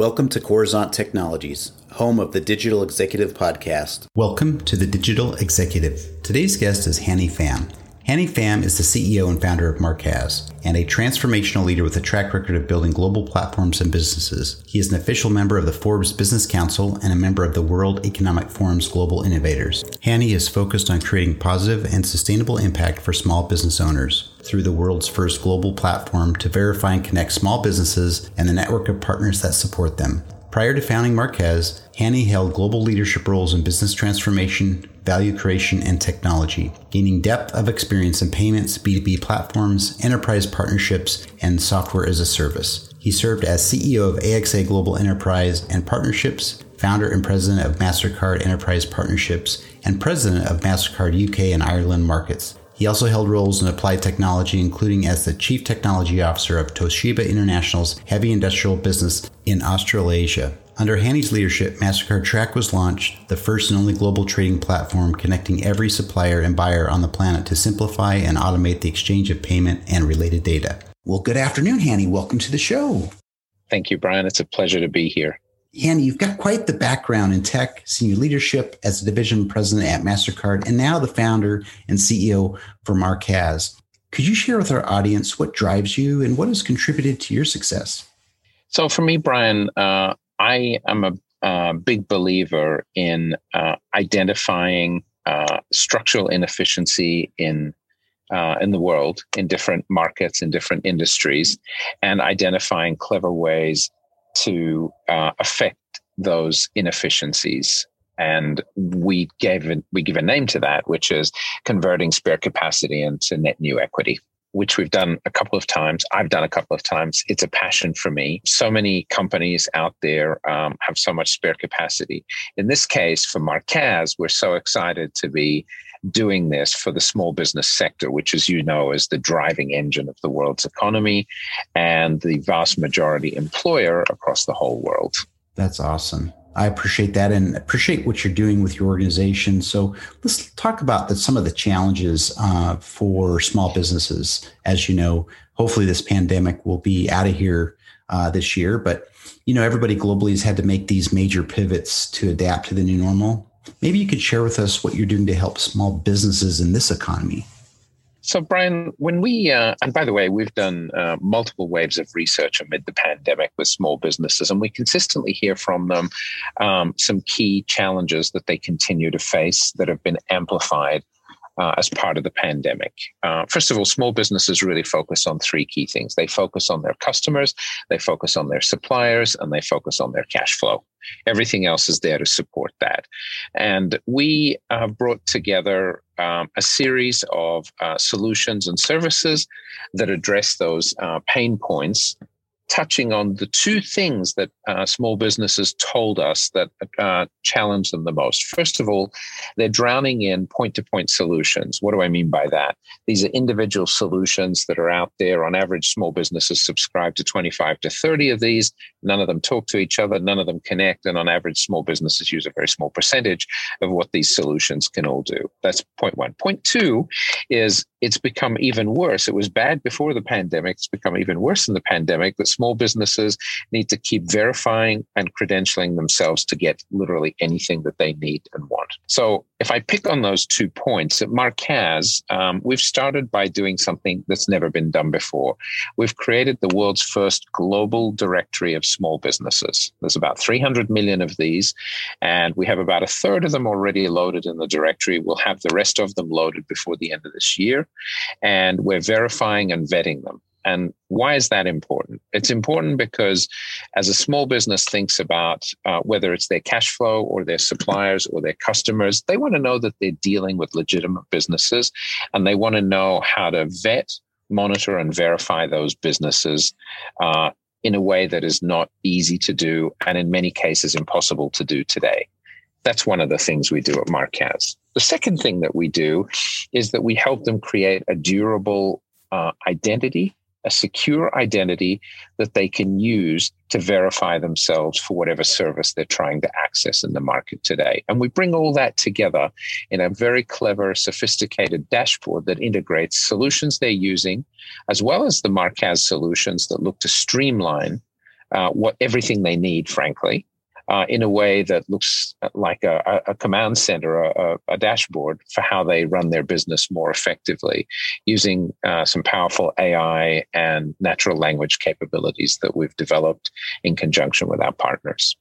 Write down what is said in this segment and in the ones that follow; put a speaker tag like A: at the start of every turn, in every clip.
A: Welcome to Coruzant Technologies, home of the Digital Executive Podcast.
B: Welcome to the Digital Executive. Today's guest is Hany Fam. Hany Fam is the CEO and founder of Markaaz and a transformational leader with a track record of building global platforms and businesses. He is an official member of the Forbes Business Council and a member of the World Economic Forum's Global Innovators. Hany is focused on creating positive and sustainable impact for small business owners through the world's first global platform to verify and connect small businesses and the network of partners that support them. Prior to founding Markaaz, Hany held global leadership roles in business transformation, value creation, and technology, gaining depth of experience in payments, B2B platforms, enterprise partnerships, and software as a service. He served as CEO of AXA Global Enterprise and Partnerships, founder and president of MasterCard Enterprise Partnerships, and president of MasterCard UK and Ireland markets. He also held roles in applied technology, including as the Chief Technology Officer of Toshiba International's heavy industrial business in Australasia. Under Hany's leadership, MasterCard Track was launched, the first and only global trading platform connecting every supplier and buyer on the planet to simplify and automate the exchange of payment and related data. Well, good afternoon, Hany. Welcome to the show.
C: Thank you, Brian. It's a pleasure to be here.
B: Hany, you've got quite the background in tech, senior leadership as a division president at MasterCard, and now the founder and CEO for Markaaz. Could you share with our audience what drives you and what has contributed to your success?
C: So, for me, Brian, uh, I am a, a, big believer in uh, identifying uh, structural inefficiency in uh, in the world, in different markets, in different industries, and identifying clever ways to uh, affect those inefficiencies. And we gave a, we give a name to that, which is converting spare capacity into net new equity, which we've done a couple of times. I've done a couple of times. It's a passion for me. So many companies out there um, have so much spare capacity. In this case, for Markaaz, we're so excited to be doing this for the small business sector, which, as you know, is the driving engine of the world's economy and the vast majority employer across the whole world.
B: That's awesome. I appreciate that and appreciate what you're doing with your organization. So let's talk about the, some of the challenges uh, for small businesses. As you know, hopefully this pandemic will be out of here uh, this year, but you know everybody globally has had to make these major pivots to adapt to the new normal. Maybe you could share with us what you're doing to help small businesses in this economy.
C: So, Brian, when we, uh, and by the way, we've done uh, multiple waves of research amid the pandemic with small businesses, and we consistently hear from them um, some key challenges that they continue to face that have been amplified uh, as part of the pandemic. Uh, first of all, small businesses really focus on three key things they focus on their customers, they focus on their suppliers, and they focus on their cash flow. Everything else is there to support that. And we uh, brought together um, a series of uh, solutions and services that address those uh, pain points touching on the two things that uh, small businesses told us that uh, challenge them the most. First of all, they're drowning in point to point solutions. What do I mean by that? These are individual solutions that are out there. On average, small businesses subscribe to 25 to 30 of these. None of them talk to each other, none of them connect. And on average, small businesses use a very small percentage of what these solutions can all do. That's point one. Point two is it's become even worse. It was bad before the pandemic. It's become even worse in the pandemic that small businesses need to keep verifying and credentialing themselves to get literally anything that they need and want. So if I pick on those two points, at Markaaz, um, we've started by doing something that's never been done before. We've created the world's first global directory of small businesses. There's about 300 million of these, and we have about a third of them already loaded in the directory. We'll have the rest of them loaded before the end of this year and we're verifying and vetting them. And why is that important? It's important because as a small business thinks about uh, whether it's their cash flow or their suppliers or their customers, they want to know that they're dealing with legitimate businesses and they want to know how to vet, monitor, and verify those businesses uh, in a way that is not easy to do and in many cases impossible to do today. That's one of the things we do at Markaaz. The second thing that we do is that we help them create a durable uh, identity, a secure identity that they can use to verify themselves for whatever service they're trying to access in the market today. And we bring all that together in a very clever, sophisticated dashboard that integrates solutions they're using, as well as the Markaaz solutions that look to streamline uh, what everything they need, frankly, uh, in a way that looks like a, a command center, a, a, dashboard for how they run their business more effectively using uh, some powerful AI and natural language capabilities that we've developed in conjunction with our partners.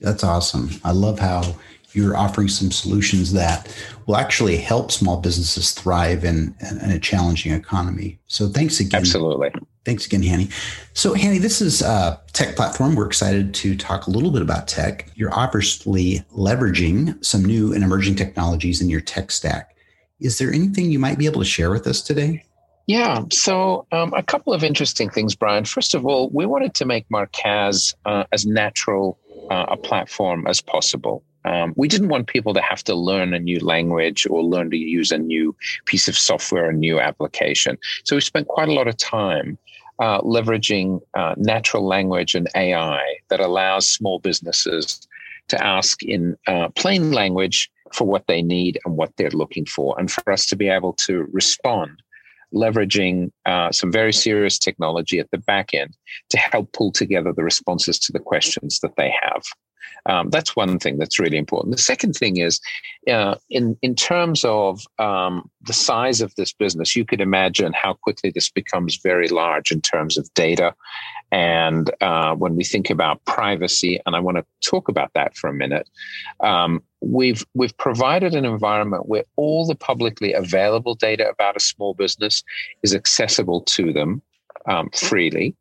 B: That's awesome. I love how you're offering some solutions that will actually help small businesses thrive in, in a challenging economy. So thanks again.
C: Absolutely.
B: Thanks again, Hany. So, Hany, this is a tech platform. We're excited to talk a little bit about tech. You're obviously leveraging some new and emerging technologies in your tech stack. Is there anything you might be able to share with us today?
C: Yeah, so um, a couple of interesting things, Brian. First of all, we wanted to make Markaaz uh, as natural uh, a platform as possible. Um, we didn't want people to have to learn a new language or learn to use a new piece of software, a new application. So we spent quite a lot of time uh, leveraging uh, natural language and AI that allows small businesses to ask in uh, plain language for what they need and what they're looking for, and for us to be able to respond, leveraging uh, some very serious technology at the back end to help pull together the responses to the questions that they have. Um, that's one thing that's really important. The second thing is, uh, in in terms of um, the size of this business, you could imagine how quickly this becomes very large in terms of data, and uh, when we think about privacy, and I want to talk about that for a minute. Um, we've we've provided an environment where all the publicly available data about a small business is accessible to them um, freely.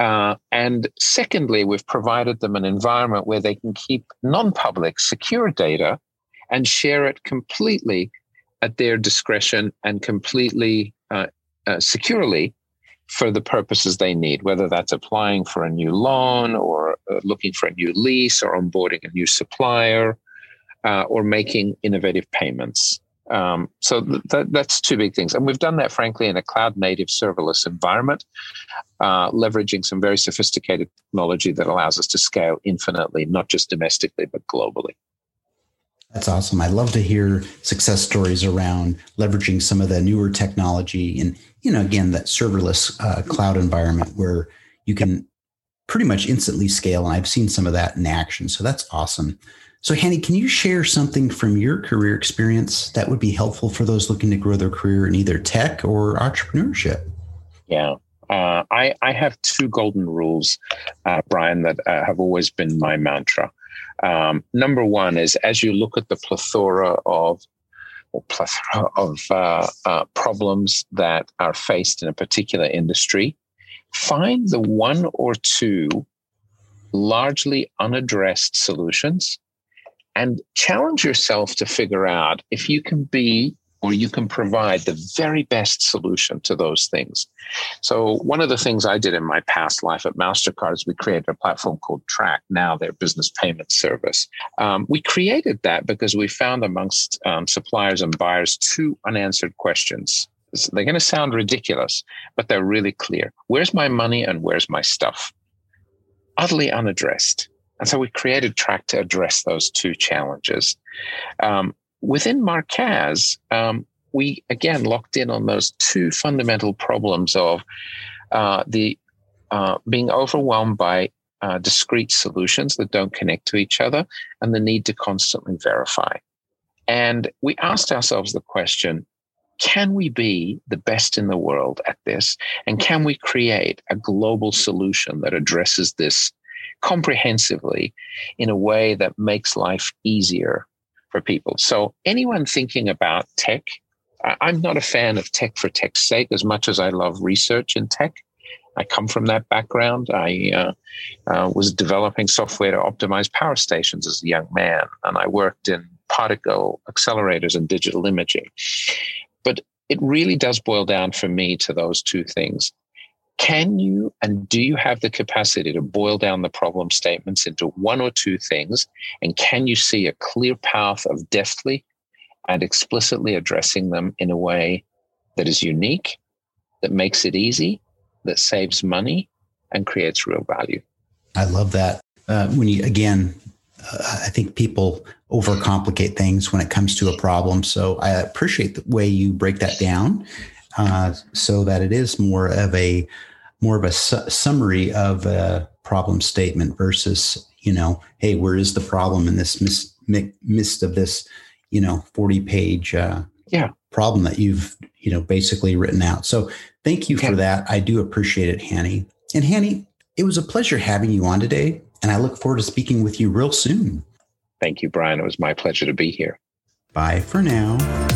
C: Uh, and secondly, we've provided them an environment where they can keep non public, secure data and share it completely at their discretion and completely uh, uh, securely for the purposes they need, whether that's applying for a new loan or uh, looking for a new lease or onboarding a new supplier uh, or making innovative payments. Um, so th- that's two big things. And we've done that, frankly, in a cloud native serverless environment, uh, leveraging some very sophisticated technology that allows us to scale infinitely, not just domestically, but globally.
B: That's awesome. I love to hear success stories around leveraging some of the newer technology and, you know, again, that serverless uh, cloud environment where you can pretty much instantly scale. And I've seen some of that in action. So that's awesome. So, Hany, can you share something from your career experience that would be helpful for those looking to grow their career in either tech or entrepreneurship?
C: Yeah. Uh, I, I have two golden rules, uh, Brian, that uh, have always been my mantra. Um, number one is as you look at the plethora of or plethora of uh, uh, problems that are faced in a particular industry, find the one or two largely unaddressed solutions and challenge yourself to figure out if you can be or you can provide the very best solution to those things. So, one of the things I did in my past life at MasterCard is we created a platform called Track, now their business payment service. Um, we created that because we found amongst um, suppliers and buyers two unanswered questions. They're going to sound ridiculous, but they're really clear. Where's my money and where's my stuff? Utterly unaddressed. And so we created Track to address those two challenges. Um, within Markaaz, um, we again locked in on those two fundamental problems of uh, the uh, being overwhelmed by uh, discrete solutions that don't connect to each other and the need to constantly verify. And we asked ourselves the question can we be the best in the world at this? And can we create a global solution that addresses this comprehensively in a way that makes life easier for people. So, anyone thinking about tech, I'm not a fan of tech for tech's sake as much as I love research in tech. I come from that background. I uh, uh, was developing software to optimize power stations as a young man, and I worked in particle accelerators and digital imaging. It really does boil down for me to those two things can you and do you have the capacity to boil down the problem statements into one or two things? And can you see a clear path of deftly and explicitly addressing them in a way that is unique, that makes it easy, that saves money, and creates real value?
B: I love that. Uh, when you, again, uh, I think people overcomplicate things when it comes to a problem. So I appreciate the way you break that down uh, so that it is more of a more of a su- summary of a problem statement versus, you know, hey, where is the problem in this mis- midst of this, you know, 40 page uh,
C: yeah.
B: problem that you've, you know, basically written out. So thank you for that. I do appreciate it, Hany. And Hany, it was a pleasure having you on today. And I look forward to speaking with you real soon.
C: Thank you, Brian. It was my pleasure to be here.
B: Bye for now.